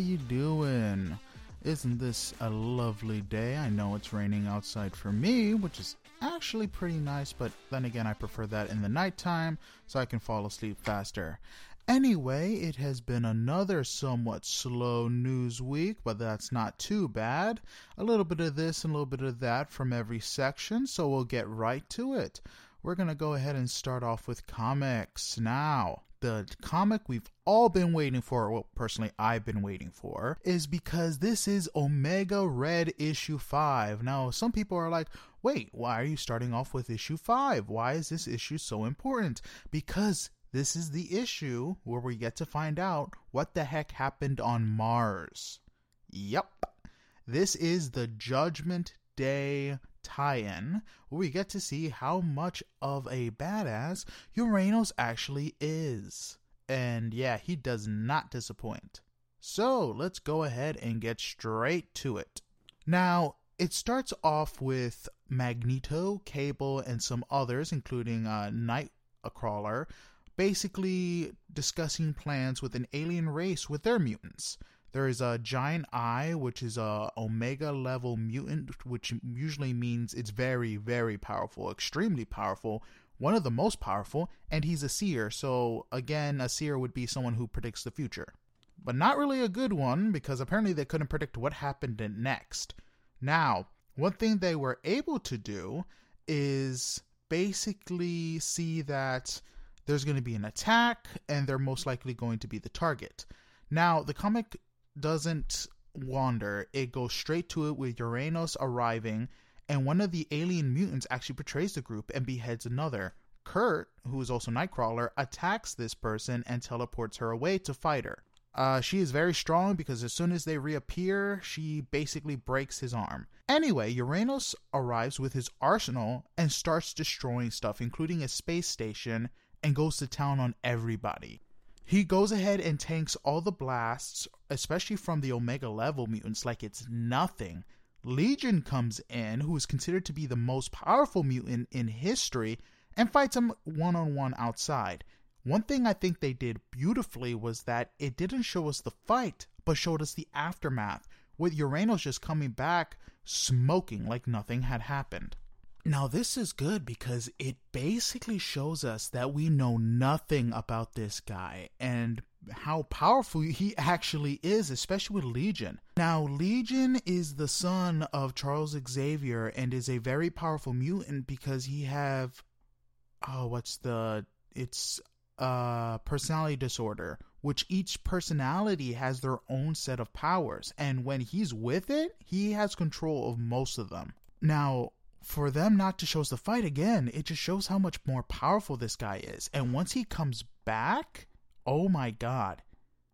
you doing? Isn't this a lovely day? I know it's raining outside for me, which is actually pretty nice, but then again, I prefer that in the nighttime so I can fall asleep faster. Anyway, it has been another somewhat slow news week, but that's not too bad. A little bit of this and a little bit of that from every section, so we'll get right to it. We're going to go ahead and start off with comics. Now, the comic we've all been waiting for, well, personally, I've been waiting for, is because this is Omega Red issue 5. Now, some people are like, wait, why are you starting off with issue 5? Why is this issue so important? Because this is the issue where we get to find out what the heck happened on Mars. Yep. This is the Judgment Day tie-in where we get to see how much of a badass Uranos actually is. And yeah, he does not disappoint. So let's go ahead and get straight to it. Now, it starts off with Magneto, Cable, and some others, including uh, Nightcrawler, basically discussing plans with an alien race with their mutants. There is a giant eye, which is a omega level mutant, which usually means it's very, very powerful, extremely powerful, one of the most powerful, and he's a seer. So again, a seer would be someone who predicts the future. But not really a good one because apparently they couldn't predict what happened next. Now, one thing they were able to do is basically see that there's going to be an attack and they're most likely going to be the target. Now, the comic doesn't wander, it goes straight to it with Uranos arriving, and one of the alien mutants actually betrays the group and beheads another. Kurt, who is also Nightcrawler, attacks this person and teleports her away to fight her. Uh, she is very strong because as soon as they reappear, she basically breaks his arm. Anyway, Uranos arrives with his arsenal and starts destroying stuff, including a space station and goes to town on everybody. He goes ahead and tanks all the blasts, especially from the Omega level mutants, like it's nothing. Legion comes in, who is considered to be the most powerful mutant in history, and fights him one on one outside. One thing I think they did beautifully was that it didn't show us the fight, but showed us the aftermath, with Uranos just coming back smoking like nothing had happened. Now, this is good because it basically shows us that we know nothing about this guy and how powerful he actually is, especially with Legion. Now, Legion is the son of Charles Xavier and is a very powerful mutant because he have oh, what's the it's uh personality disorder, which each personality has their own set of powers, and when he's with it, he has control of most of them. Now, for them not to show us the fight again, it just shows how much more powerful this guy is. And once he comes back, oh my god,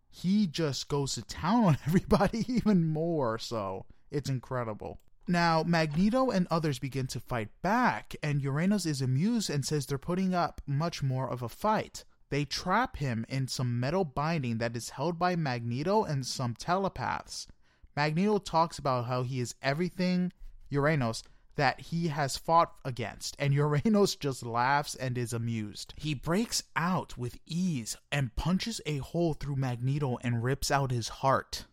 he just goes to town on everybody even more. So it's incredible. Now, Magneto and others begin to fight back, and Uranos is amused and says they're putting up much more of a fight. They trap him in some metal binding that is held by Magneto and some telepaths. Magneto talks about how he is everything Uranos that he has fought against, and Uranos just laughs and is amused. He breaks out with ease and punches a hole through Magneto and rips out his heart.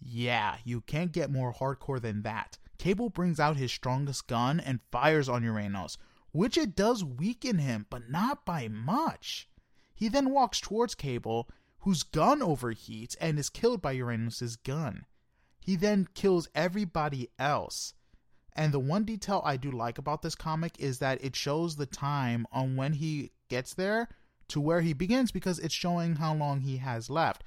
Yeah, you can't get more hardcore than that. Cable brings out his strongest gun and fires on Uranos, which it does weaken him, but not by much. He then walks towards Cable, whose gun overheats and is killed by Uranos's gun. He then kills everybody else. And the one detail I do like about this comic is that it shows the time on when he gets there to where he begins because it's showing how long he has left,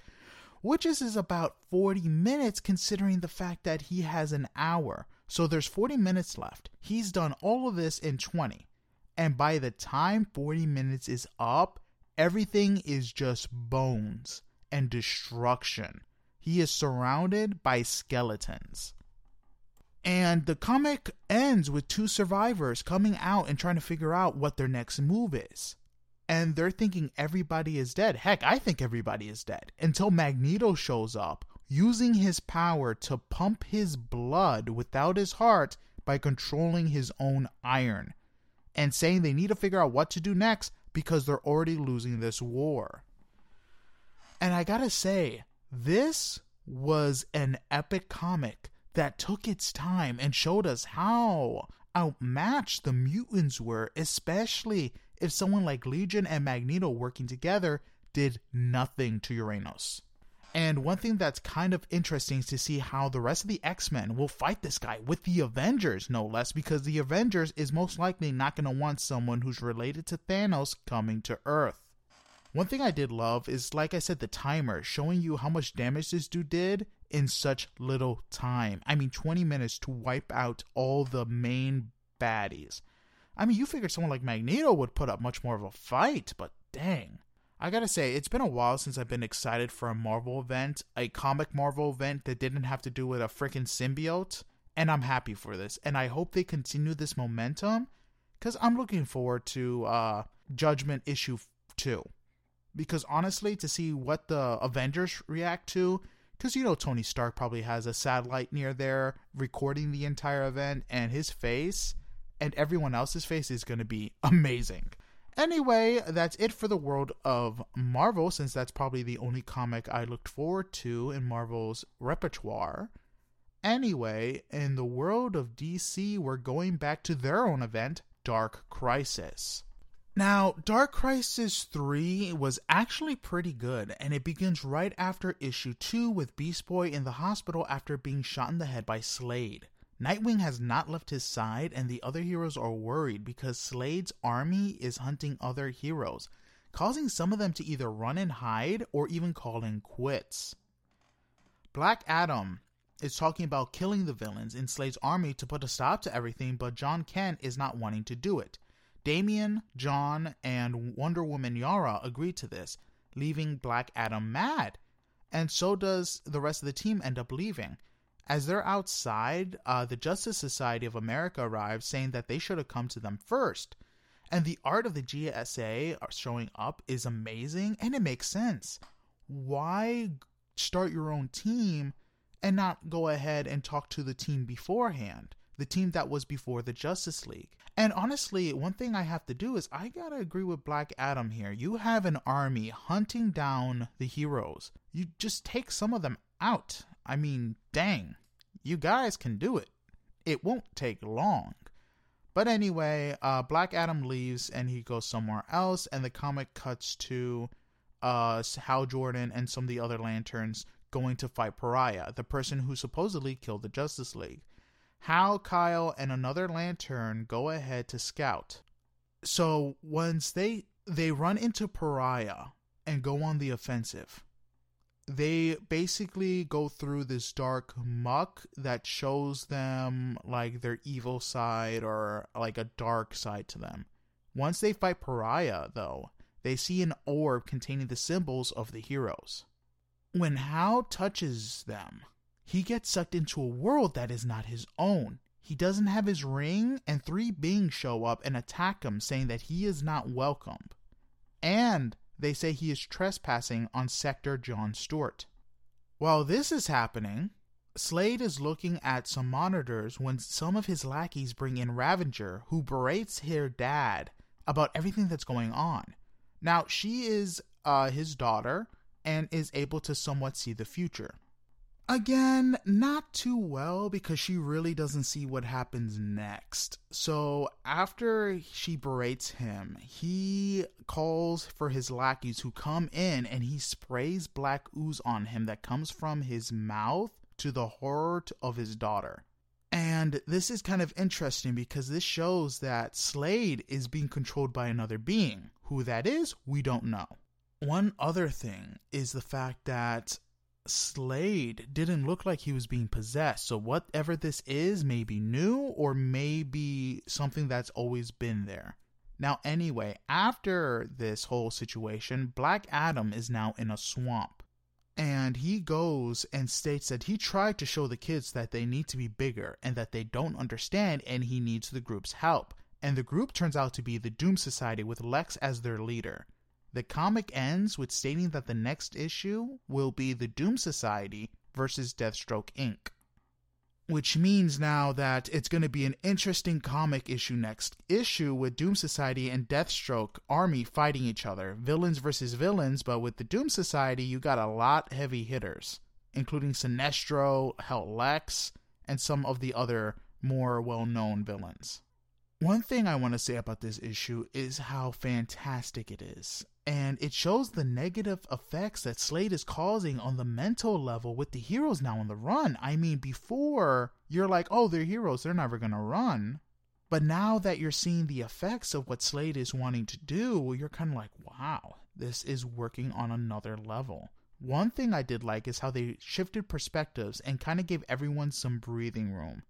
which is, is about 40 minutes considering the fact that he has an hour. So there's 40 minutes left. He's done all of this in 20. And by the time 40 minutes is up, everything is just bones and destruction. He is surrounded by skeletons. And the comic ends with two survivors coming out and trying to figure out what their next move is. And they're thinking everybody is dead. Heck, I think everybody is dead. Until Magneto shows up, using his power to pump his blood without his heart by controlling his own iron. And saying they need to figure out what to do next because they're already losing this war. And I gotta say, this was an epic comic that took its time and showed us how outmatched the mutants were, especially if someone like Legion and Magneto working together did nothing to Uranos. And one thing that's kind of interesting is to see how the rest of the X Men will fight this guy with the Avengers, no less, because the Avengers is most likely not going to want someone who's related to Thanos coming to Earth. One thing I did love is, like I said, the timer showing you how much damage this dude did in such little time. I mean, 20 minutes to wipe out all the main baddies. I mean, you figured someone like Magneto would put up much more of a fight, but dang. I gotta say, it's been a while since I've been excited for a Marvel event, a comic Marvel event that didn't have to do with a freaking symbiote, and I'm happy for this. And I hope they continue this momentum, because I'm looking forward to uh, Judgment issue 2. Because honestly, to see what the Avengers react to, because you know Tony Stark probably has a satellite near there recording the entire event, and his face and everyone else's face is going to be amazing. Anyway, that's it for the world of Marvel, since that's probably the only comic I looked forward to in Marvel's repertoire. Anyway, in the world of DC, we're going back to their own event, Dark Crisis. Now, Dark Crisis 3 was actually pretty good, and it begins right after issue 2 with Beast Boy in the hospital after being shot in the head by Slade. Nightwing has not left his side, and the other heroes are worried because Slade's army is hunting other heroes, causing some of them to either run and hide or even call in quits. Black Adam is talking about killing the villains in Slade's army to put a stop to everything, but Jon Kent is not wanting to do it. Damian, Jon, and Wonder Woman Yara agree to this, leaving Black Adam mad. And so does the rest of the team end up leaving. As they're outside, uh, the Justice Society of America arrives saying that they should have come to them first. And the art of the JSA showing up is amazing and it makes sense. Why start your own team and not go ahead and talk to the team beforehand? The team that was before the Justice League. And honestly, one thing I have to do is I gotta agree with Black Adam here. You have an army hunting down the heroes. You just take some of them out. I mean, dang, you guys can do it. It won't take long. But anyway, uh, Black Adam leaves and he goes somewhere else, and the comic cuts to uh, Hal Jordan and some of the other Lanterns going to fight Pariah, the person who supposedly killed the Justice League. Hal, Kyle, and another Lantern go ahead to scout. So once they they run into Pariah and go on the offensive, they basically go through this dark muck that shows them like their evil side or like a dark side to them. Once they fight Pariah, though, they see an orb containing the symbols of the heroes. When Hal touches them, he gets sucked into a world that is not his own. He doesn't have his ring, and three beings show up and attack him, saying that he is not welcome. And they say he is trespassing on Sector John Stewart. While this is happening, Slade is looking at some monitors when some of his lackeys bring in Ravager, who berates her dad about everything that's going on. Now, she is uh, his daughter and is able to somewhat see the future. Again, not too well because she really doesn't see what happens next. So, after she berates him, he calls for his lackeys who come in and he sprays black ooze on him that comes from his mouth to the horror of his daughter. And this is kind of interesting because this shows that Slade is being controlled by another being. Who that is, we don't know. One other thing is the fact that Slade didn't look like he was being possessed. So whatever this is may be new or maybe something that's always been there. Now, anyway, after this whole situation, Black Adam is now in a swamp. And he goes and states that he tried to show the kids that they need to be bigger and that they don't understand and he needs the group's help. And the group turns out to be the Doom Society with Lex as their leader. The comic ends with stating that the next issue will be the Doom Society versus Deathstroke Inc. which means now that it's going to be an interesting comic issue next issue with Doom Society and Deathstroke army fighting each other, villains versus villains. But with the Doom Society, you got a lot heavy hitters, including Sinestro, Hell Lex, and some of the other more well known villains. One thing I want to say about this issue is how fantastic it is. And it shows the negative effects that Slade is causing on the mental level with the heroes now on the run. I mean, before you're like, oh, they're heroes, they're never going to run. But now that you're seeing the effects of what Slade is wanting to do, you're kind of like, wow, this is working on another level. One thing I did like is how they shifted perspectives and kind of gave everyone some breathing room.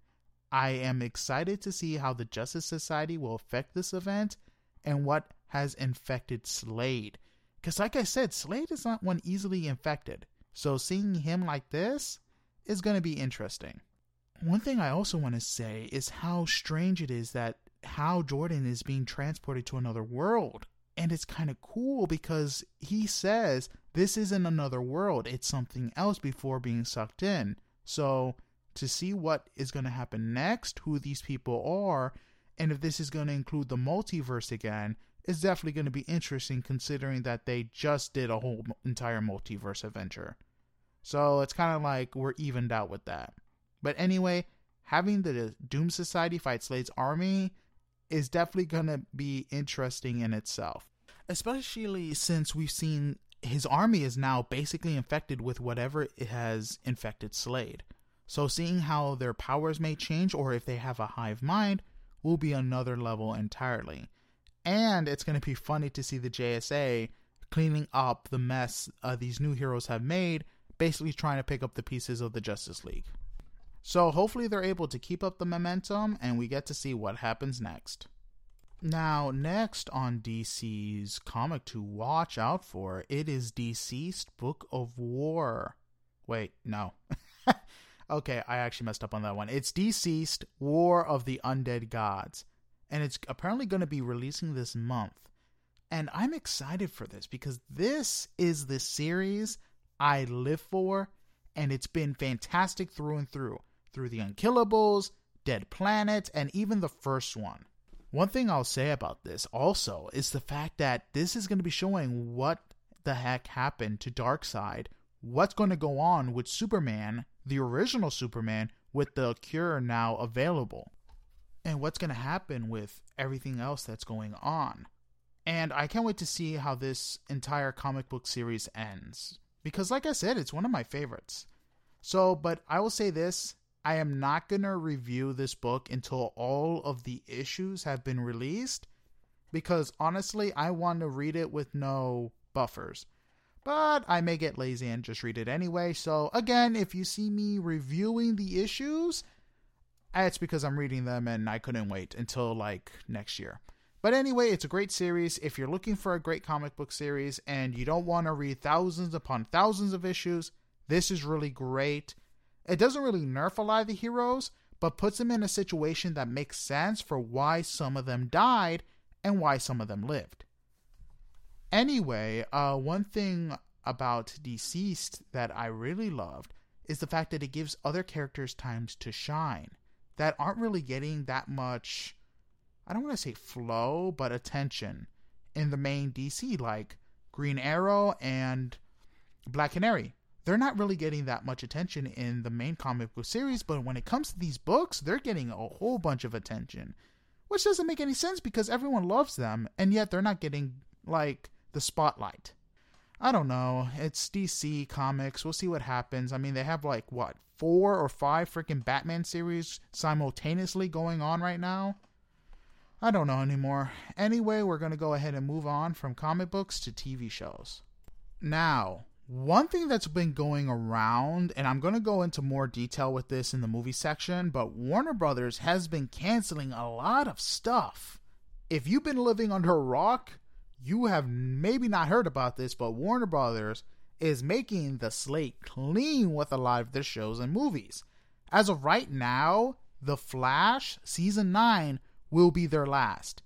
I am excited to see how the Justice Society will affect this event and what has infected Slade. Because, like I said, Slade is not one easily infected. So, seeing him like this is going to be interesting. One thing I also want to say is how strange it is that Hal Jordan is being transported to another world. And it's kind of cool because he says this isn't another world, it's something else before being sucked in. So to see what is going to happen next, who these people are, and if this is going to include the multiverse again, is definitely going to be interesting considering that they just did a whole entire multiverse adventure. So it's kind of like we're evened out with that. But anyway, having the Doom Society fight Slade's army is definitely going to be interesting in itself. Especially since we've seen his army is now basically infected with whatever it has infected Slade. So seeing how their powers may change or if they have a hive mind will be another level entirely. And it's going to be funny to see the JSA cleaning up the mess uh, these new heroes have made, basically trying to pick up the pieces of the Justice League. So hopefully they're able to keep up the momentum and we get to see what happens next. Now, next on DC's comic to watch out for, it is DCeased Book of War. Wait, no. Okay, I actually messed up on that one. It's DCeased War of the Undead Gods. And it's apparently going to be releasing this month. And I'm excited for this because this is the series I live for. And it's been fantastic through and through. Through the Unkillables, Dead Planet, and even the first one. One thing I'll say about this also is the fact that this is going to be showing what the heck happened to Darkseid, what's going to go on with Superman the original Superman with the cure now available. And what's going to happen with everything else that's going on. And I can't wait to see how this entire comic book series ends. Because, like I said, it's one of my favorites. So, but I will say this I am not going to review this book until all of the issues have been released. Because honestly, I want to read it with no buffers but I may get lazy and just read it anyway. So, again, if you see me reviewing the issues, it's because I'm reading them and I couldn't wait until like next year. But anyway, it's a great series. If you're looking for a great comic book series and you don't want to read thousands upon thousands of issues, this is really great. It doesn't really nerf a lot of the heroes, but puts them in a situation that makes sense for why some of them died and why some of them lived. Anyway, uh, one thing about DCeased that I really loved is the fact that it gives other characters times to shine that aren't really getting that much, I don't want to say flow, but attention in the main DC, like Green Arrow and Black Canary. They're not really getting that much attention in the main comic book series, but when it comes to these books, they're getting a whole bunch of attention. Which doesn't make any sense because everyone loves them, and yet they're not getting, like, the spotlight. I don't know. It's DC Comics. We'll see what happens. I mean, they have like what four or five freaking Batman series simultaneously going on right now. I don't know anymore. Anyway, we're going to go ahead and move on from comic books to TV shows. Now, one thing that's been going around, and I'm going to go into more detail with this in the movie section, but Warner Brothers has been canceling a lot of stuff. If you've been living under a rock, you have maybe not heard about this, but Warner Brothers is making the slate clean with a lot of their shows and movies. As of right now, The Flash season 9 will be their last.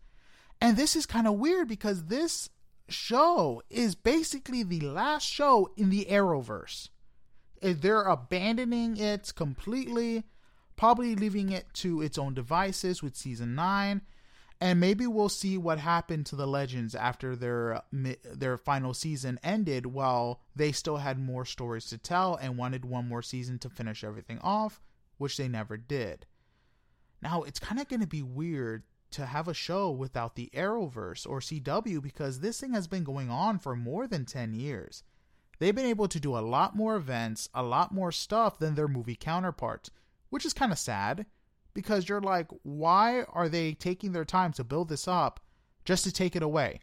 And this is kind of weird because this show is basically the last show in the Arrowverse. Eh, they're abandoning it completely, probably leaving it to its own devices with season 9 and maybe we'll see what happened to the legends after their uh, their final season ended while they still had more stories to tell and wanted one more season to finish everything off which they never did. Now it's kind of going to be weird to have a show without the arrowverse or cw because this thing has been going on for more than 10 years. They've been able to do a lot more events a lot more stuff than their movie counterparts which is kind of sad because you're like, why are they taking their time to build this up just to take it away?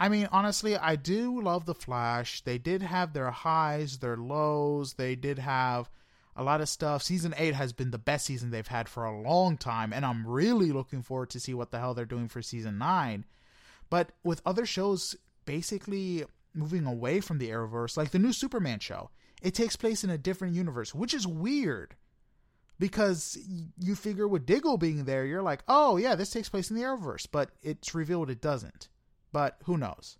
I mean, honestly, I do love The Flash. They did have their highs, their lows. They did have a lot of stuff. Season 8 has been the best season they've had for a long time, and I'm really looking forward to see what the hell they're doing for season 9. But with other shows basically moving away from the Arrowverse, like the new Superman show, it takes place in a different universe, which is weird because you figure with Diggle being there, you're like, oh yeah, this takes place in the Arrowverse, but it's revealed it doesn't. But who knows?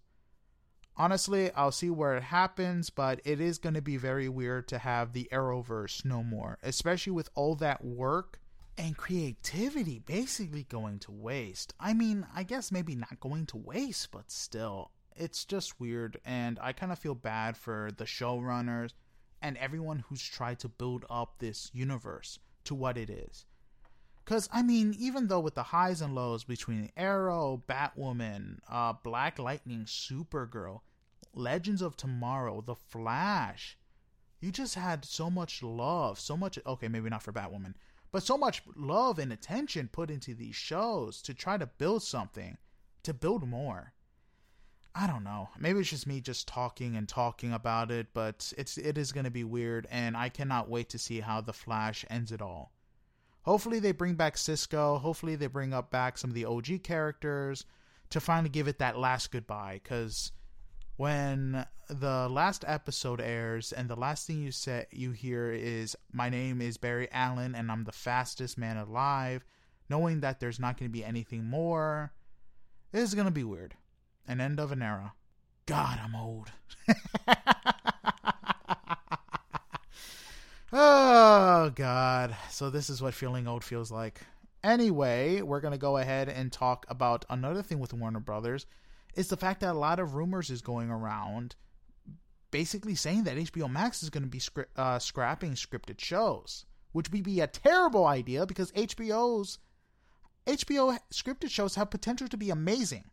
Honestly, I'll see where it happens, but it is going to be very weird to have the Arrowverse no more, especially with all that work and creativity basically going to waste. I mean, I guess maybe not going to waste, but still, it's just weird, and I kind of feel bad for the showrunners and everyone who's tried to build up this universe to what it is. Because, I mean, even though with the highs and lows between Arrow, Batwoman, uh, Black Lightning, Supergirl, Legends of Tomorrow, The Flash, you just had so much love, so much, okay, maybe not for Batwoman, but so much love and attention put into these shows to try to build something, to build more. I don't know. Maybe it's just me just talking and talking about it, but it's it is going to be weird and I cannot wait to see how the Flash ends it all. Hopefully they bring back Cisco, hopefully they bring up back some of the OG characters to finally give it that last goodbye cuz when the last episode airs and the last thing you say you hear is my name is Barry Allen and I'm the fastest man alive, knowing that there's not going to be anything more, it is going to be weird an end of an era. God, I'm old. oh, God. So, this is what feeling old feels like. Anyway, we're going to go ahead and talk about another thing with Warner Brothers is the fact that a lot of rumors is going around basically saying that HBO Max is going to be uh, scrapping scripted shows, which would be a terrible idea because HBO's HBO scripted shows have potential to be amazing.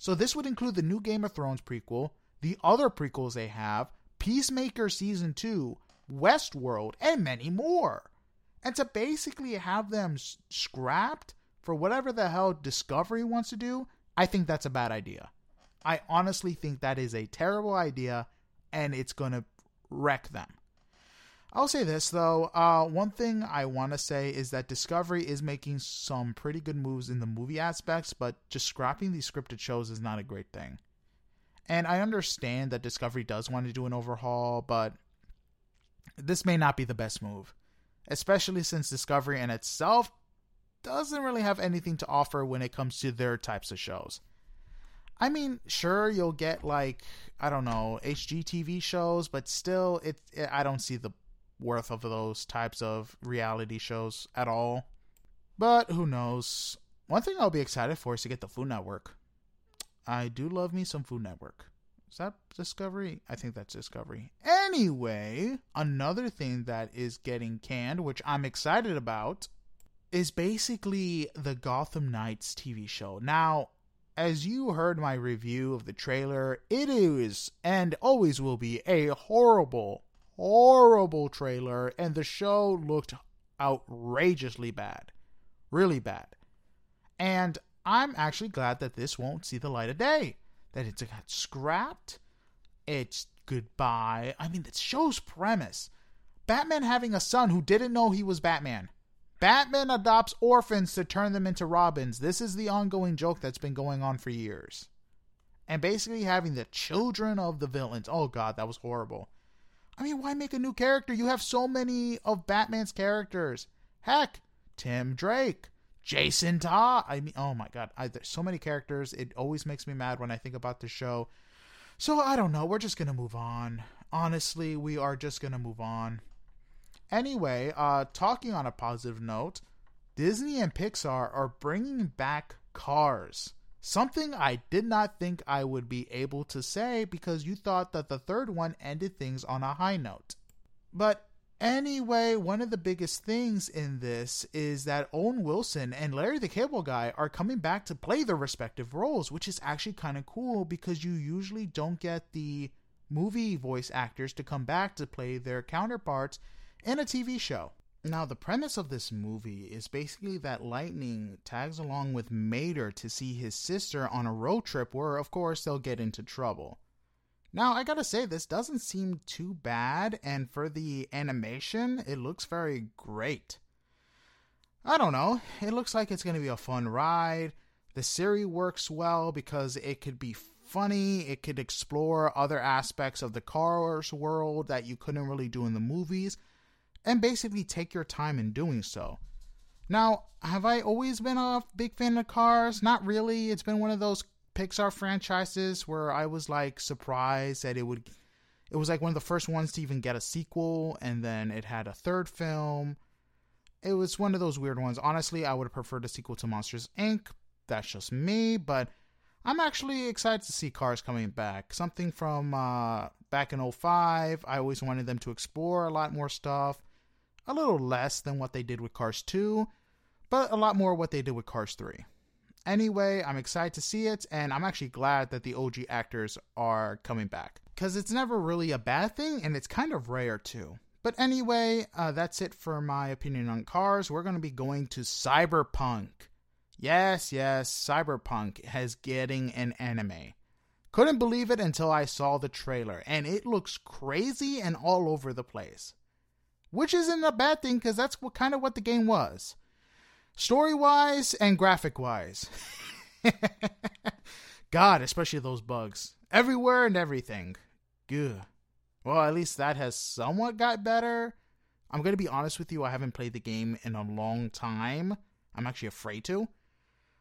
So this would include the new Game of Thrones prequel, the other prequels they have, Peacemaker Season 2, Westworld, and many more. And to basically have them scrapped for whatever the hell Discovery wants to do, I think that's a bad idea. I honestly think that is a terrible idea and it's going to wreck them. I'll say this though. Uh, one thing I want to say is that Discovery is making some pretty good moves in the movie aspects, but just scrapping these scripted shows is not a great thing. And I understand that Discovery does want to do an overhaul, but this may not be the best move, especially since Discovery in itself doesn't really have anything to offer when it comes to their types of shows. I mean, sure, you'll get like I don't know HGTV shows, but still, it, it I don't see the worth of those types of reality shows at all. But who knows? One thing I'll be excited for is to get the Food Network. I do love me some Food Network. Is that Discovery? I think that's Discovery. Anyway, another thing that is getting canned, which I'm excited about, is basically the Gotham Knights TV show. Now, as you heard my review of the trailer, it is and always will be a horrible, horrible trailer, and the show looked outrageously bad. Really bad. And I'm actually glad that this won't see the light of day. That it's got scrapped. It's goodbye. I mean, the show's premise Batman having a son who didn't know he was Batman. Batman adopts orphans to turn them into Robins. This is the ongoing joke that's been going on for years. And basically having the children of the villains. Oh, God, that was horrible. I mean, why make a new character? You have so many of Batman's characters. Heck, Tim Drake, Jason Todd. I mean, oh my god, I, there's so many characters. It always makes me mad when I think about the show. So I don't know. We're just gonna move on. Honestly, we are just gonna move on. Anyway, uh, talking on a positive note, Disney and Pixar are bringing back Cars. Something I did not think I would be able to say because you thought that the third one ended things on a high note. But anyway, one of the biggest things in this is that Owen Wilson and Larry the Cable Guy are coming back to play their respective roles, which is actually kind of cool because you usually don't get the movie voice actors to come back to play their counterparts in a TV show. Now, the premise of this movie is basically that Lightning tags along with Mater to see his sister on a road trip where, of course, they'll get into trouble. Now, I gotta say, this doesn't seem too bad, and for the animation, it looks very great. I don't know, it looks like it's gonna be a fun ride. The series works well because it could be funny, it could explore other aspects of the Cars world that you couldn't really do in the movies and basically take your time in doing so. Now, have I always been a big fan of Cars? Not really. It's been one of those Pixar franchises where I was like surprised that it would it was like one of the first ones to even get a sequel and then it had a third film. It was one of those weird ones. Honestly, I would have preferred a sequel to Monsters Inc. That's just me, but I'm actually excited to see Cars coming back. Something from uh, back in 05. I always wanted them to explore a lot more stuff a little less than what they did with Cars 2, but a lot more what they did with Cars 3. Anyway, I'm excited to see it, and I'm actually glad that the OG actors are coming back. Because it's never really a bad thing, and it's kind of rare too. But anyway, uh, that's it for my opinion on cars. We're going to be going to Cyberpunk. Yes, yes, Cyberpunk has getting an anime. Couldn't believe it until I saw the trailer, and it looks crazy and all over the place which isn't a bad thing because that's what kind of what the game was, story wise and graphic wise. God, especially those bugs everywhere and everything. Good. Well, at least that has somewhat got better. I'm gonna be honest with you, I haven't played the game in a long time. I'm actually afraid to.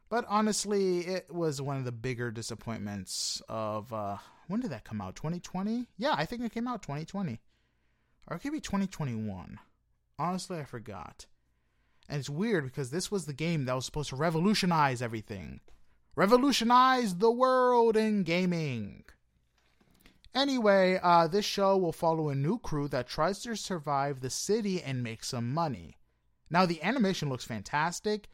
But honestly, it was one of the bigger disappointments of uh when did that come out? 2020? Yeah, I think it came out 2020. Or it could be 2021. Honestly, I forgot. And it's weird because this was the game that was supposed to revolutionize everything. Revolutionize the world in gaming. Anyway, uh, this show will follow a new crew that tries to survive the city and make some money. Now, the animation looks fantastic,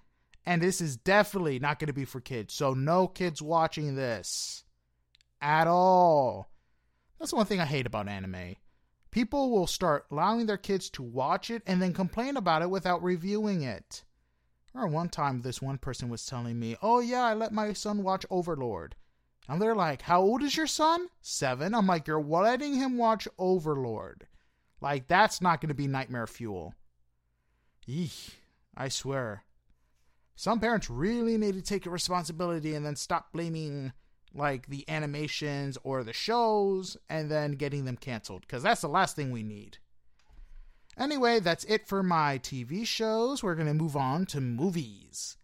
and this is definitely not going to be for kids, so no kids watching this at all. That's one thing I hate about anime people will start allowing their kids to watch it and then complain about it without reviewing it. Or one time, this one person was telling me, Oh, yeah, I let my son watch Overlord. And they're like, How old is your son? Seven. I'm like, You're letting him watch Overlord. Like, that's not going to be nightmare fuel. Eek, I swear. Some parents really need to take responsibility and then stop blaming like the animations or the shows and then getting them canceled because that's the last thing we need. Anyway, that's it for my TV shows. We're going to move on to movies.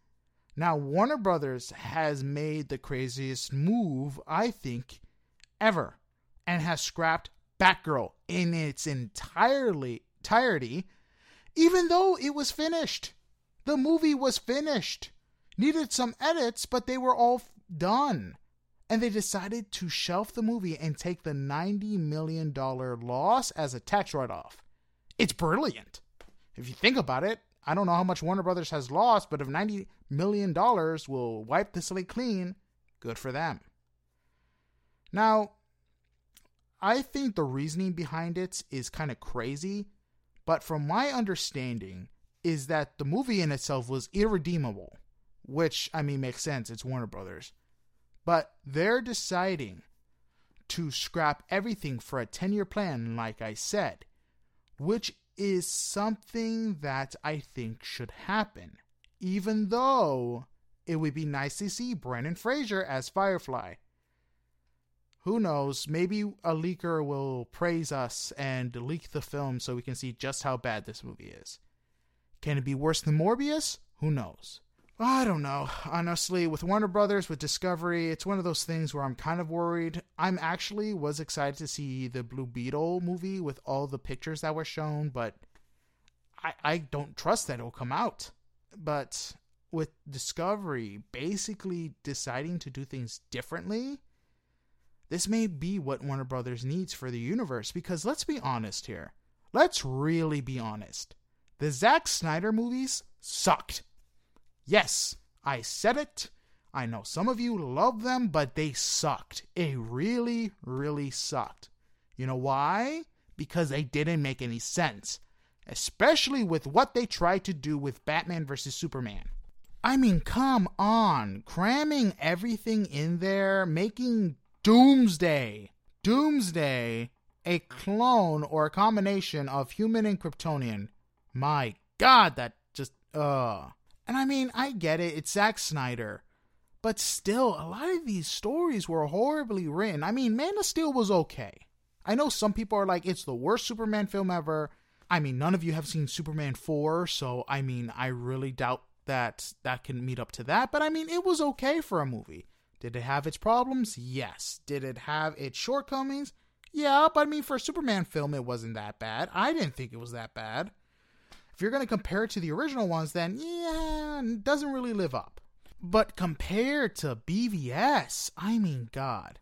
Now, Warner Brothers has made the craziest move, I think, ever and has scrapped Batgirl in its entirely entirety, even though it was finished. The movie was finished. Needed some edits, but they were all done and they decided to shelf the movie and take the $90 million loss as a tax write off. It's brilliant. If you think about it, I don't know how much Warner Brothers has lost, but if $90 million will wipe the slate clean, good for them. Now, I think the reasoning behind it is kind of crazy, but from my understanding, is that the movie in itself was irredeemable, which, I mean, makes sense. It's Warner Brothers. But they're deciding to scrap everything for a 10 year plan, like I said, which is something that I think should happen, even though it would be nice to see Brendan Fraser as Firefly. Who knows? Maybe a leaker will praise us and leak the film so we can see just how bad this movie is. Can it be worse than Morbius? Who knows? I don't know. Honestly, with Warner Brothers, with Discovery, it's one of those things where I'm kind of worried. I'm actually was excited to see the Blue Beetle movie with all the pictures that were shown, but I, I don't trust that it'll come out. But with Discovery basically deciding to do things differently, this may be what Warner Brothers needs for the universe because let's be honest here. Let's really be honest. The Zack Snyder movies sucked. Yes, I said it. I know some of you love them, but they sucked. It really, really sucked. You know why? Because they didn't make any sense, especially with what they tried to do with Batman vs. Superman. I mean, come on, cramming everything in there, making Doomsday, Doomsday, a clone or a combination of human and Kryptonian. My God, that just, uh. And I mean, I get it, it's Zack Snyder. But still, a lot of these stories were horribly written. I mean, Man of Steel was okay. I know some people are like, it's the worst Superman film ever. I mean, none of you have seen Superman 4, so I mean, I really doubt that that can meet up to that, but I mean, it was okay for a movie. Did it have its problems? Yes. Did it have its shortcomings? Yeah, but I mean, for a Superman film, it wasn't that bad. I didn't think it was that bad. If you're going to compare it to the original ones, then yeah, doesn't really live up. But compared to BVS, I mean, God,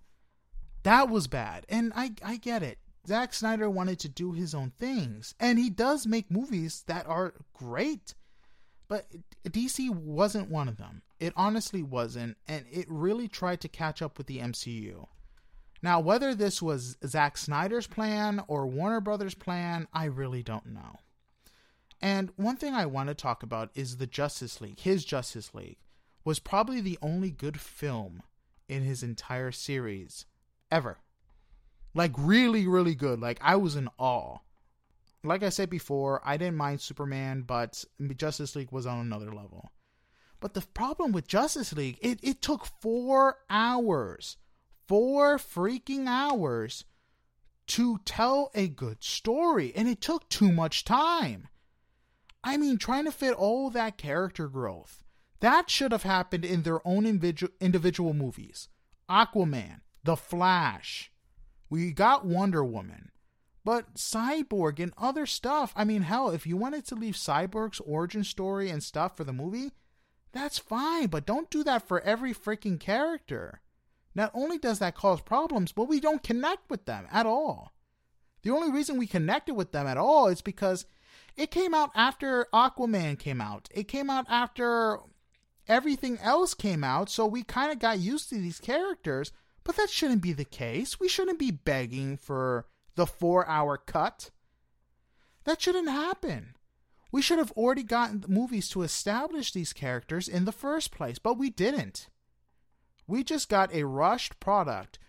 that was bad. And I, I get it. Zack Snyder wanted to do his own things, and he does make movies that are great. But DC wasn't one of them. It honestly wasn't, and it really tried to catch up with the MCU. Now, whether this was Zack Snyder's plan or Warner Brothers' plan, I really don't know. And one thing I want to talk about is the Justice League. His Justice League was probably the only good film in his entire series ever. Like, really, really good. Like, I was in awe like I said before, I didn't mind Superman, but Justice League was on another level. But the problem with Justice League, it, it took four hours, four freaking hours to tell a good story, and it took too much time. I mean, trying to fit all that character growth, that should have happened in their own individual, movies. Aquaman, The Flash, we got Wonder Woman. But Cyborg and other stuff, I mean, hell, if you wanted to leave Cyborg's origin story and stuff for the movie, that's fine, but don't do that for every freaking character. Not only does that cause problems, but we don't connect with them at all. The only reason we connected with them at all is because it came out after Aquaman came out. It came out after everything else came out, so we kind of got used to these characters, but that shouldn't be the case. We shouldn't be begging for the four hour cut. That shouldn't happen. We should have already gotten movies to establish these characters in the first place, but we didn't. We just got a rushed product,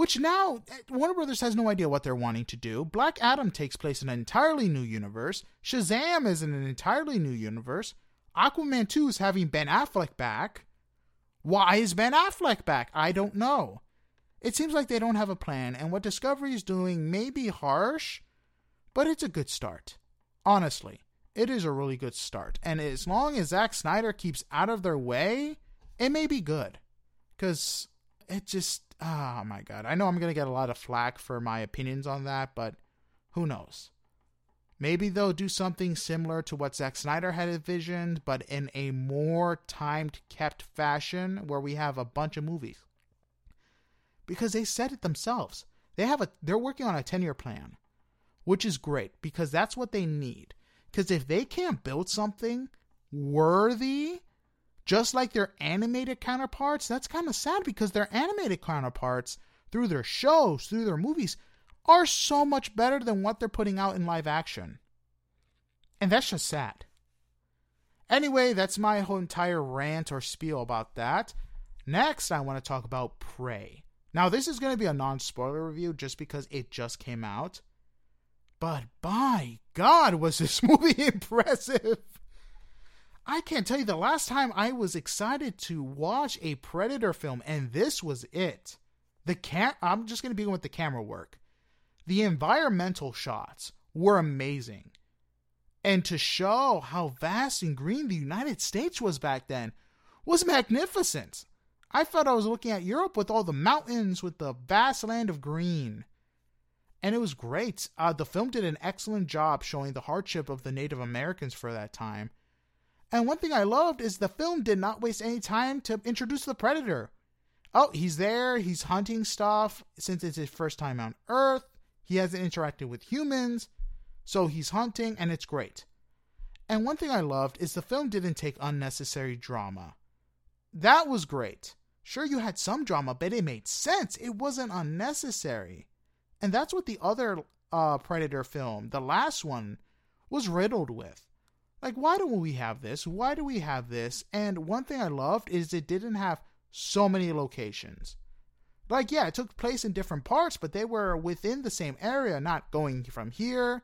which now eh, Warner Brothers has no idea what they're wanting to do. Black Adam takes place in an entirely new universe. Shazam is in an entirely new universe. Aquaman 2 is having Ben Affleck back. Why is Ben Affleck back? I don't know. It seems like they don't have a plan, and what Discovery is doing may be harsh, but it's a good start. Honestly, it is a really good start. And as long as Zack Snyder keeps out of their way, it may be good. Because it just, oh my god. I know I'm to get a lot of flack for my opinions on that, but who knows? Maybe they'll do something similar to what Zack Snyder had envisioned, but in a more timed, kept fashion where we have a bunch of movies because they said it themselves. They have a they're working on a 10-year plan, which is great because that's what they need. Cuz if they can't build something worthy just like their animated counterparts, that's kind of sad because their animated counterparts through their shows, through their movies are so much better than what they're putting out in live action. And that's just sad. Anyway, that's my whole entire rant or spiel about that. Next, I want to talk about Prey. Now, this is going to be a non spoiler review just because it just came out. But by God, was this movie impressive! I can't tell you the last time I was excited to watch a Predator film, and this was it. The cam I'm just going to begin with the camera work. The environmental shots were amazing. And to show how vast and green the United States was back then was magnificent. I felt I was looking at Europe with all the mountains, with the vast land of green. and it was great. Uh, the film did an excellent job showing the hardship of the Native Americans for that time. And one thing I loved is the film did not waste any time to introduce the predator. Oh, he's there, he's hunting stuff since it's his first time on Earth. He hasn't interacted with humans, so he's hunting, and it's great. And one thing I loved is the film didn't take unnecessary drama. That was great. Sure, you had some drama, but it made sense. It wasn't unnecessary. And that's what the other uh, Predator film, the last one, was riddled with. Like, why don't we have this? Why do we have this? And one thing I loved is it didn't have so many locations. Like, yeah, it took place in different parts, but they were within the same area, not going from here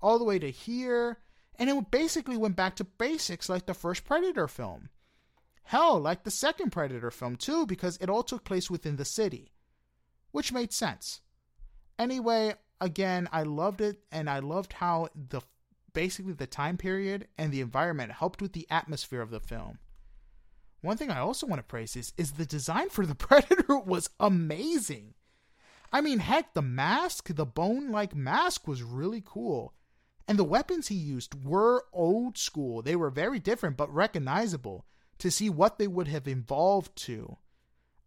all the way to here. And it basically went back to basics like the first Predator film. Hell, like the second Predator film, too, because it all took place within the city, which made sense. Anyway, again, I loved it, and I loved how the basically the time period and the environment helped with the atmosphere of the film. One thing I also want to praise is, is the design for the Predator was amazing. I mean, heck, the mask, the bone like mask, was really cool. And the weapons he used were old school. They were very different but recognizable to see what they would have evolved to,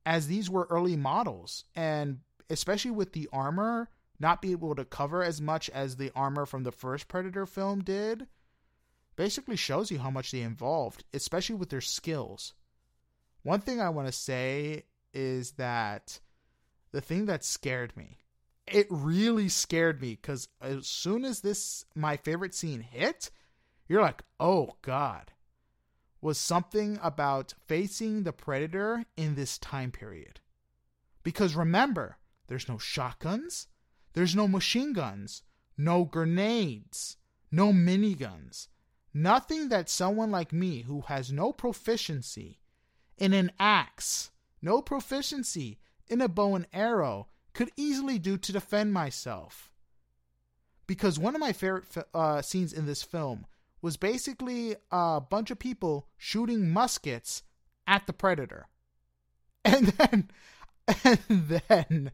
as these were early models. And especially with the armor not be able to cover as much as the armor from the first Predator film did, basically shows you how much they evolved, especially with their skills. One thing I want to say is that the thing that scared me, it really scared me because as soon as this, my favorite scene hit, you're like, oh God, was something about facing the Predator in this time period. Because remember, there's no shotguns. There's no machine guns. No grenades. No miniguns. Nothing that someone like me, who has no proficiency in an axe, no proficiency in a bow and arrow, could easily do to defend myself. Because one of my favorite uh, scenes in this film was basically a bunch of people shooting muskets at the predator. And then and then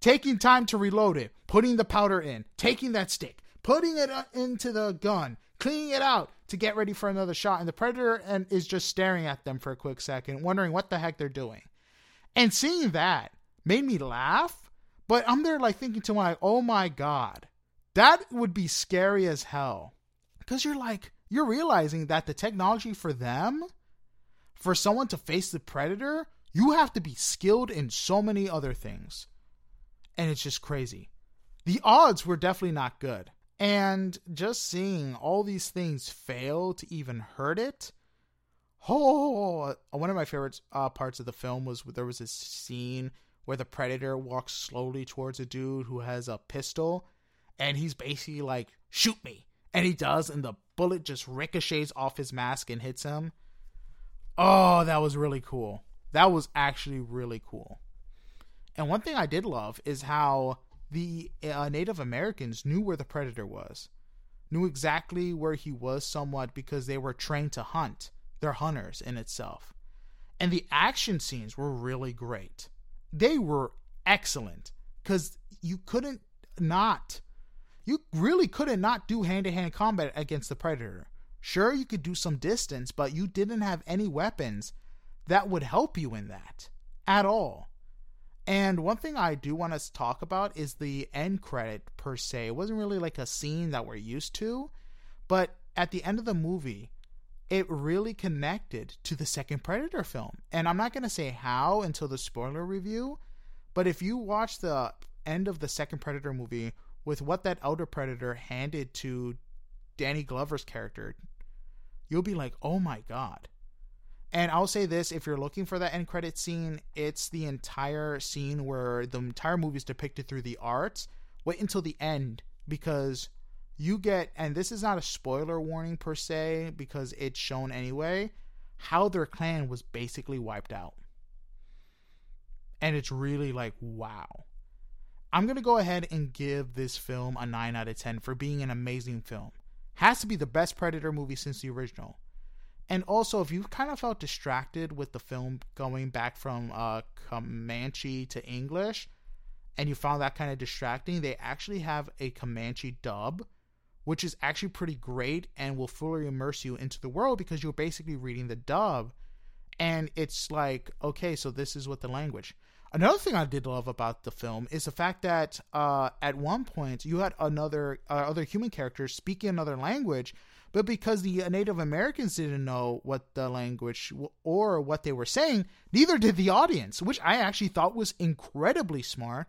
taking time to reload it, putting the powder in, taking that stick, putting it uh, into the gun, cleaning it out to get ready for another shot, and the predator and is just staring at them for a quick second, wondering what the heck they're doing. And seeing that made me laugh, but I'm there like thinking to my, oh my god, that would be scary as hell, because you're like you're realizing that the technology for them, for someone to face the predator, you have to be skilled in so many other things and it's just crazy. The odds were definitely not good. And just seeing all these things fail to even hurt it. Oh, one of my favorite uh, parts of the film was there was this scene where the predator walks slowly towards a dude who has a pistol, and he's basically like, "Shoot me!" and he does, and the bullet just ricochets off his mask and hits him. Oh, that was really cool. That was actually really cool. And one thing I did love is how the uh, Native Americans knew where the predator was, knew exactly where he was somewhat because they were trained to hunt. They're hunters in itself. And the action scenes were really great. They were excellent because you couldn't not, you really couldn't not do hand to hand combat against the predator. Sure, you could do some distance, but you didn't have any weapons that would help you in that at all. And one thing I do want to talk about is the end credit per se. It wasn't really like a scene that we're used to, but at the end of the movie, it really connected to the second Predator film. And I'm not going to say how until the spoiler review, but if you watch the end of the second Predator movie with what that Elder Predator handed to Danny Glover's character, you'll be like, oh my god. And I'll say this if you're looking for that end credit scene, it's the entire scene where the entire movie is depicted through the arts. Wait until the end because you get, and this is not a spoiler warning per se because it's shown anyway, how their clan was basically wiped out. And it's really like, wow. I'm going to go ahead and give this film a 9 out of 10 for being an amazing film. Has to be the best Predator movie since the original. And also, if you kind of felt distracted with the film going back from uh, Comanche to English, and you found that kind of distracting, they actually have a Comanche dub, which is actually pretty great and will fully immerse you into the world because you're basically reading the dub. And it's like, okay, so this is what the language. Another thing I did love about the film is the fact that uh, at one point you had another uh, other human characters speaking another language, but because the Native Americans didn't know what the language or what they were saying, neither did the audience, which I actually thought was incredibly smart.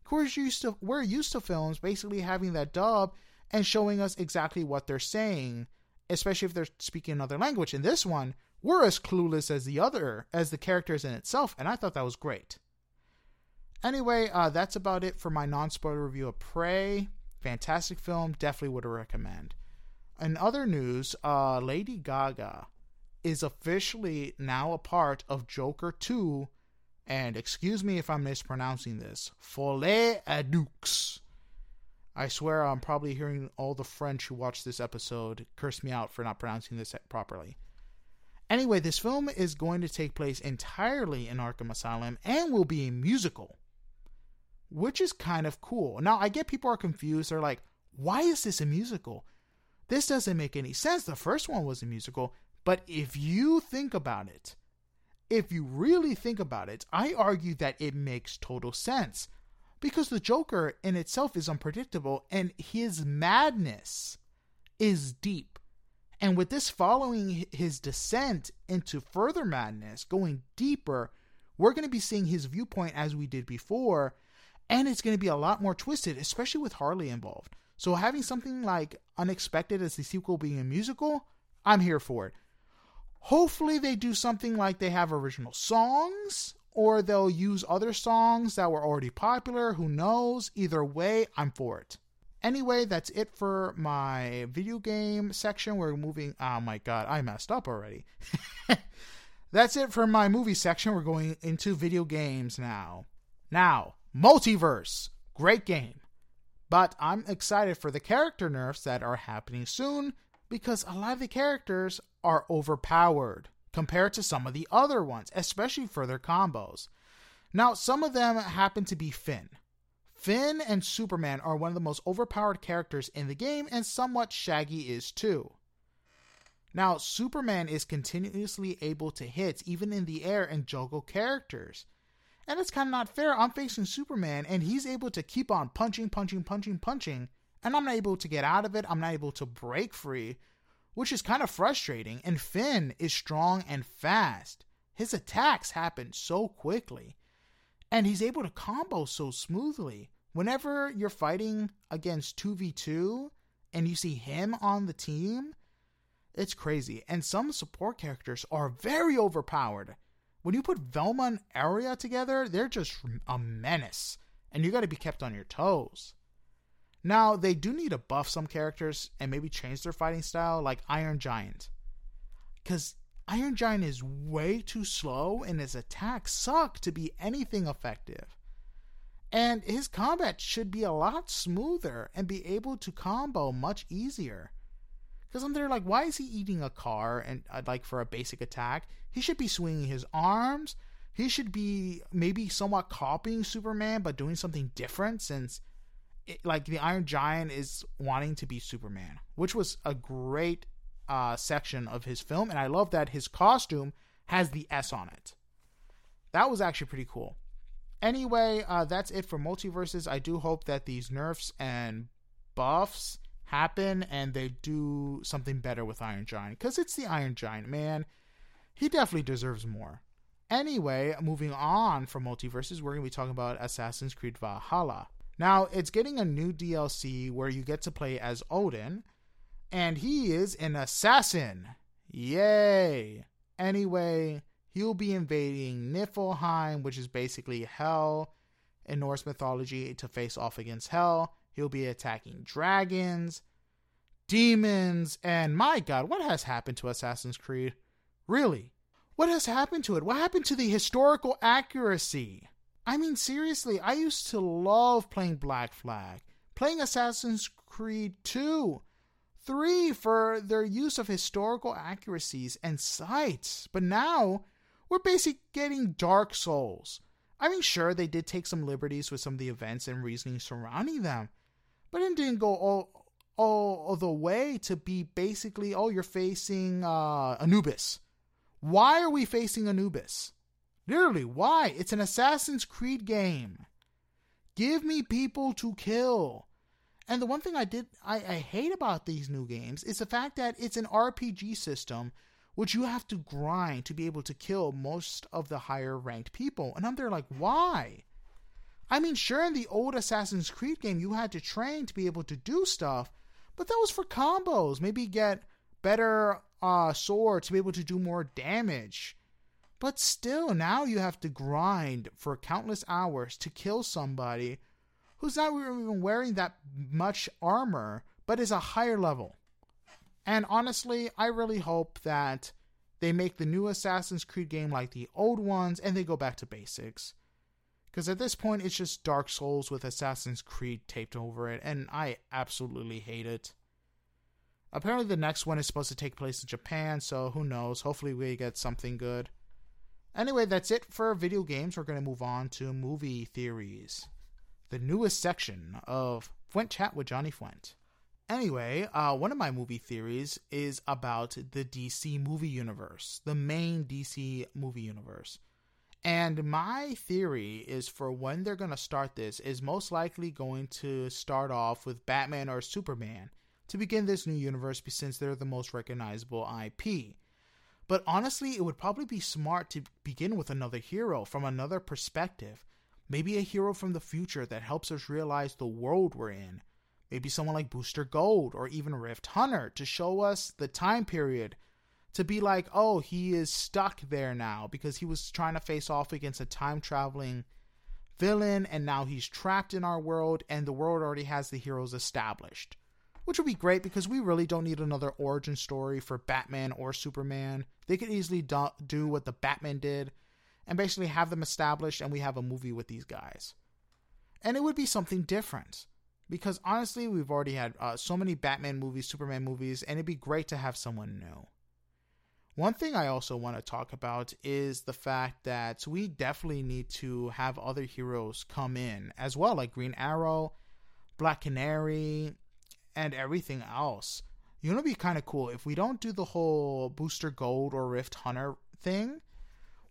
Of course, used to we're used to films basically having that dub and showing us exactly what they're saying, especially if they're speaking another language. In this one, we're as clueless as the other as the characters in itself, and I thought that was great. Anyway, uh, that's about it for my non spoiler review of Prey. Fantastic film, definitely would recommend. In other news, uh, Lady Gaga is officially now a part of Joker 2, and excuse me if I'm mispronouncing this, Folie à. I swear I'm probably hearing all the French who watch this episode curse me out for not pronouncing this properly. Anyway, this film is going to take place entirely in Arkham Asylum and will be a musical which is kind of cool. Now, I get people are confused. They're like, why is this a musical? This doesn't make any sense. The first one was a musical. But if you think about it, if you really think about it, I argue that it makes total sense. Because the Joker in itself is unpredictable and his madness is deep. And with this following his descent into further madness, going deeper, we're going to be seeing his viewpoint as we did before and it's going to be a lot more twisted, especially with Harley involved. So having something like unexpected as the sequel being a musical, I'm here for it. Hopefully they do something like they have original songs or they'll use other songs that were already popular, who knows? Either way, I'm for it. Anyway, that's it for my video game section. We're moving Oh my god, I messed up already. that's it for my movie section. We're going into video games now. Now, MultiVersus, great game. But I'm excited for the character nerfs that are happening soon because a lot of the characters are overpowered compared to some of the other ones, especially for their combos. Now, some of them happen to be Finn. Finn and Superman are one of the most overpowered characters in the game, and somewhat Shaggy is too. Now, Superman is continuously able to hit even in the air and juggle characters. And it's kind of not fair. I'm facing Superman, and he's able to keep on punching, punching, punching, punching, and I'm not able to get out of it. I'm not able to break free, which is kind of frustrating. And Finn is strong and fast. His attacks happen so quickly, and he's able to combo so smoothly. Whenever you're fighting against 2v2 and you see him on the team, it's crazy. And some support characters are very overpowered when you put Velma and Arya together, they're just a menace, and you got to be kept on your toes. Now, they do need to buff some characters and maybe change their fighting style, like Iron Giant. Because Iron Giant is way too slow, and his attacks suck to be anything effective. And his combat should be a lot smoother and be able to combo much easier. Because I'm there like, why is he eating a car and uh, like for a basic attack? He should be swinging his arms. He should be maybe somewhat copying Superman, but doing something different since, it, like, the Iron Giant is wanting to be Superman, which was a great uh, section of his film, and I love that his costume has the S on it. That was actually pretty cool. Anyway, uh, that's it for MultiVersus. I do hope that these nerfs and buffs happen and they do something better with Iron Giant because it's the Iron Giant, man. He definitely deserves more. Anyway, moving on from MultiVersus, we're going to be talking about Assassin's Creed Valhalla. Now, it's getting a new DLC where you get to play as Odin, and he is an assassin. Yay! Anyway, he'll be invading Niflheim, which is basically hell in Norse mythology, to face off against hell. He'll be attacking dragons, demons, and my god, what has happened to Assassin's Creed? Really? What has happened to it? What happened to the historical accuracy? I mean, seriously, I used to love playing Black Flag, playing Assassin's Creed 2, 3 for their use of historical accuracies and sights. But now, we're basically getting Dark Souls, I mean, sure, they did take some liberties with some of the events and reasoning surrounding them, but it didn't go all all the way to be basically, oh, you're facing uh, Anubis. Why are we facing Anubis? Literally, why? It's an Assassin's Creed game. Give me people to kill. And the one thing I did I, I hate about these new games is the fact that it's an RPG system which you have to grind to be able to kill most of the higher ranked people. And I'm there like, why? I mean, sure, in the old Assassin's Creed game, you had to train to be able to do stuff, but that was for combos. Maybe get better uh, sword to be able to do more damage. But still, now you have to grind for countless hours to kill somebody who's not even wearing that much armor, but is a higher level. And honestly, I really hope that they make the new Assassin's Creed game like the old ones and they go back to basics. Because at this point, it's just Dark Souls with Assassin's Creed taped over it, and I absolutely hate it. Apparently, the next one is supposed to take place in Japan, so who knows? Hopefully, we get something good. Anyway, that's it for video games. We're going to move on to movie theories, the newest section of Fuent Chat with Johnny Fuent. Anyway, uh, one of my movie theories is about the DC movie universe, the main DC movie universe. And my theory is for when they're going to start this is most likely going to start off with Batman or Superman to begin this new universe since they're the most recognizable IP. But honestly, it would probably be smart to begin with another hero from another perspective. Maybe a hero from the future that helps us realize the world we're in maybe someone like Booster Gold or even Rip Hunter to show us the time period to be like, oh, he is stuck there now because he was trying to face off against a time traveling villain and now he's trapped in our world and the world already has the heroes established. Which would be great because we really don't need another origin story for Batman or Superman. They could easily do, do what the Batman did and basically have them established and we have a movie with these guys. And it would be something different because honestly, we've already had uh, so many Batman movies, Superman movies, and it'd be great to have someone new. One thing I also want to talk about is the fact that we definitely need to have other heroes come in as well, like Green Arrow, Black Canary, and everything else. You know, it'd be kind of cool if we don't do the whole Booster Gold or Rip Hunter thing.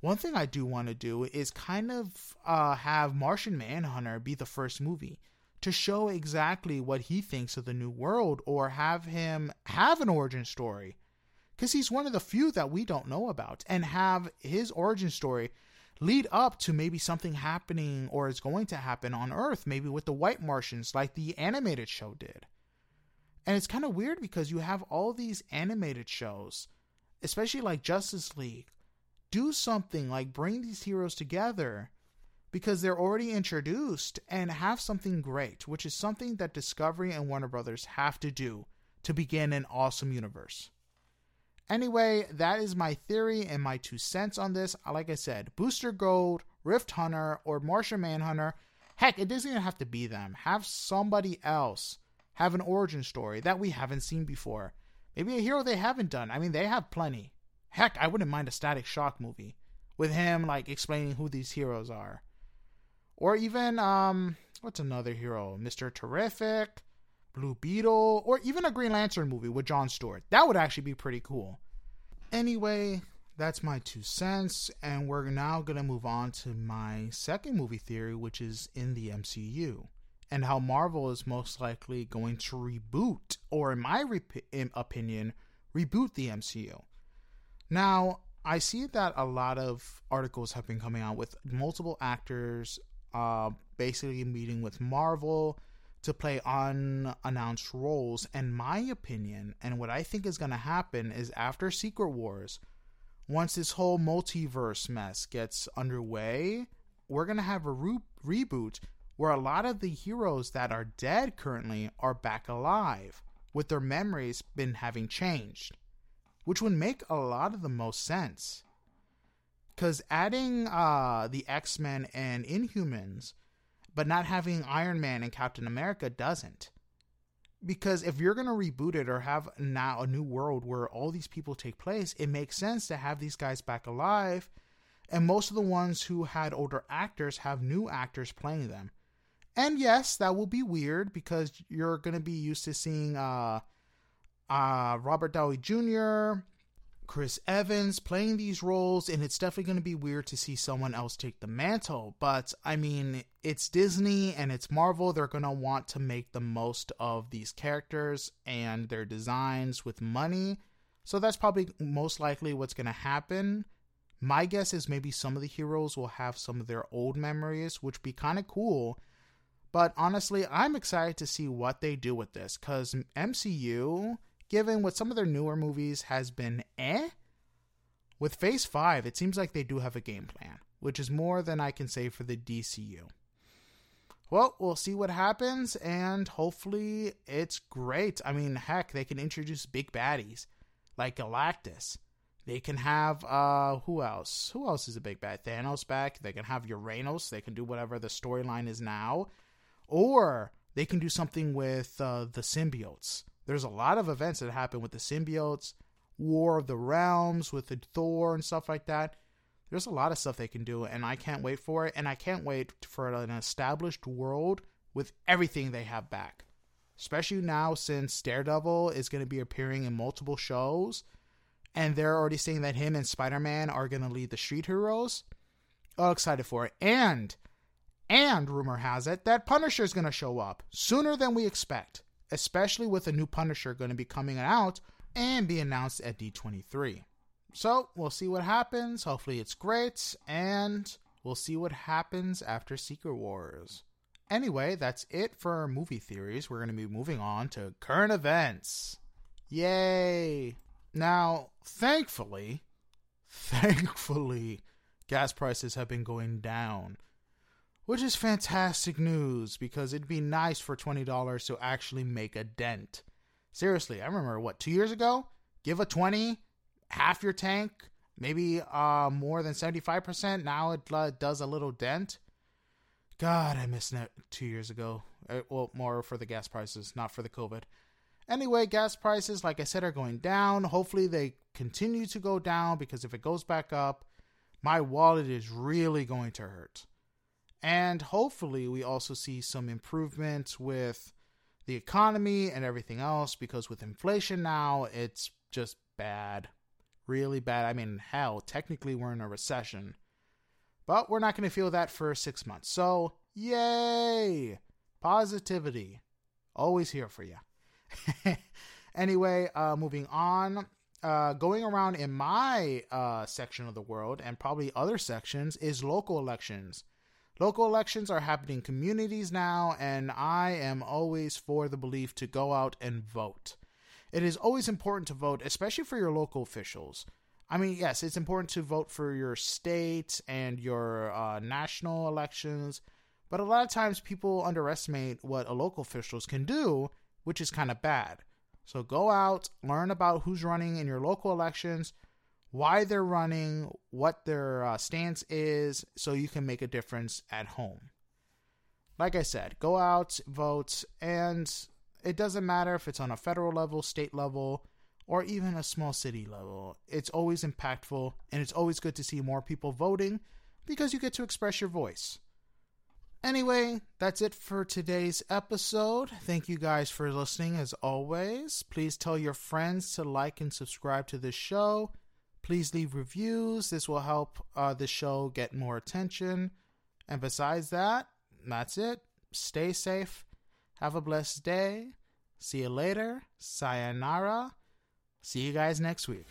One thing I do want to do is kind of uh, have Martian Manhunter be the first movie to show exactly what he thinks of the new world or have him have an origin story because he's one of the few that we don't know about and have his origin story lead up to maybe something happening or is going to happen on earth maybe with the white martians like the animated show did and it's kind of weird because you have all these animated shows especially like justice league do something like bring these heroes together because they're already introduced and have something great, which is something that Discovery and Warner Brothers have to do to begin an awesome universe. Anyway, that is my theory and my two cents on this. Like I said, Booster Gold, Rip Hunter, or Martian Manhunter. Heck, it doesn't even have to be them. Have somebody else have an origin story that we haven't seen before. Maybe a hero they haven't done. I mean, they have plenty. Heck, I wouldn't mind a Static Shock movie with him like explaining who these heroes are or even um, what's another hero? Mister Terrific, Blue Beetle, or even a Green Lantern movie with John Stewart. That would actually be pretty cool. Anyway, that's my two cents, and we're now gonna move on to my second movie theory, which is in the MCU. And how Marvel is most likely going to reboot, or in my rep- in opinion, reboot the MCU. Now, I see that a lot of articles have been coming out with multiple actors uh, basically meeting with Marvel to play unannounced roles. And my opinion, and what I think is going to happen, is after Secret Wars, once this whole multiverse mess gets underway, we're going to have a re- reboot where a lot of the heroes that are dead currently are back alive, with their memories been having changed, which would make a lot of the most sense because adding uh, the X Men and Inhumans, but not having Iron Man and Captain America doesn't. Because if you're going to reboot it or have now a new world where all these people take place, it makes sense to have these guys back alive and most of the ones who had older actors have new actors playing them. And yes, that will be weird because you're going to be used to seeing uh, uh, Robert Downey Jr., Chris Evans playing these roles, and it's definitely going to be weird to see someone else take the mantle. But I mean, it's Disney and it's Marvel. They're going to want to make the most of these characters and their designs with money. So that's probably most likely what's going to happen. My guess is maybe some of the heroes will have some of their old memories, which be kind of cool. But honestly, I'm excited to see what they do with this because MCU given what some of their newer movies has been eh. With Phase 5, it seems like they do have a game plan, which is more than I can say for the DCU. Well, we'll see what happens, and hopefully it's great. I mean, heck, they can introduce big baddies like Galactus. They can have uh who else? Who else is a big bad? Thanos back. They can have Uranos. They can do whatever the storyline is now, or they can do something with uh, the symbiotes. There's a lot of events that happen with the symbiotes, War of the Realms with the Thor and stuff like that. There's a lot of stuff they can do, and I can't wait for it. And I can't wait for an established world with everything they have back. Especially now since Daredevil is going to be appearing in multiple shows, and they're already saying that him and Spider Man are going to lead the street heroes. Oh, excited for it. And, and rumor has it that Punisher is going to show up sooner than we expect especially with a new Punisher going to be coming out and be announced at D23. So we'll see what happens. Hopefully it's great, and we'll see what happens after Secret Wars. Anyway, that's it for movie theories. We're going to be moving on to current events. Yay! Now, thankfully, thankfully, gas prices have been going down which is fantastic news because it'd be nice for $20 to actually make a dent. Seriously, I remember what, two years ago? Give a 20, half your tank, maybe uh, more than 75%. Now it uh, does a little dent. God, I missed it two years ago. Uh, well, more for the gas prices, not for the COVID. Anyway, gas prices, like I said, are going down. Hopefully, they continue to go down because if it goes back up, my wallet is really going to hurt. And hopefully, we also see some improvement with the economy and everything else because with inflation now, it's just bad. Really bad. I mean, hell, technically, we're in a recession. But we're not going to feel that for six months. So, yay! Positivity. Always here for you. anyway, uh, moving on. Uh, going around in my uh, section of the world and probably other sections is local elections. Local elections are happening in communities now, and I am always for the belief to go out and vote. It is always important to vote, especially for your local officials. I mean, yes, it's important to vote for your state and your uh, national elections, but a lot of times people underestimate what a local officials can do, which is kind of bad. So go out, learn about who's running in your local elections, why they're running, what their uh, stance is, so you can make a difference at home. Like I said, go out, vote, and it doesn't matter if it's on a federal level, state level, or even a small city level. It's always impactful, and it's always good to see more people voting because you get to express your voice. Anyway, that's it for today's episode. Thank you guys for listening as always. Please tell your friends to like and subscribe to this show. Please leave reviews. This will help uh, the show get more attention. And besides that, that's it. Stay safe. Have a blessed day. See you later. Sayonara. See you guys next week.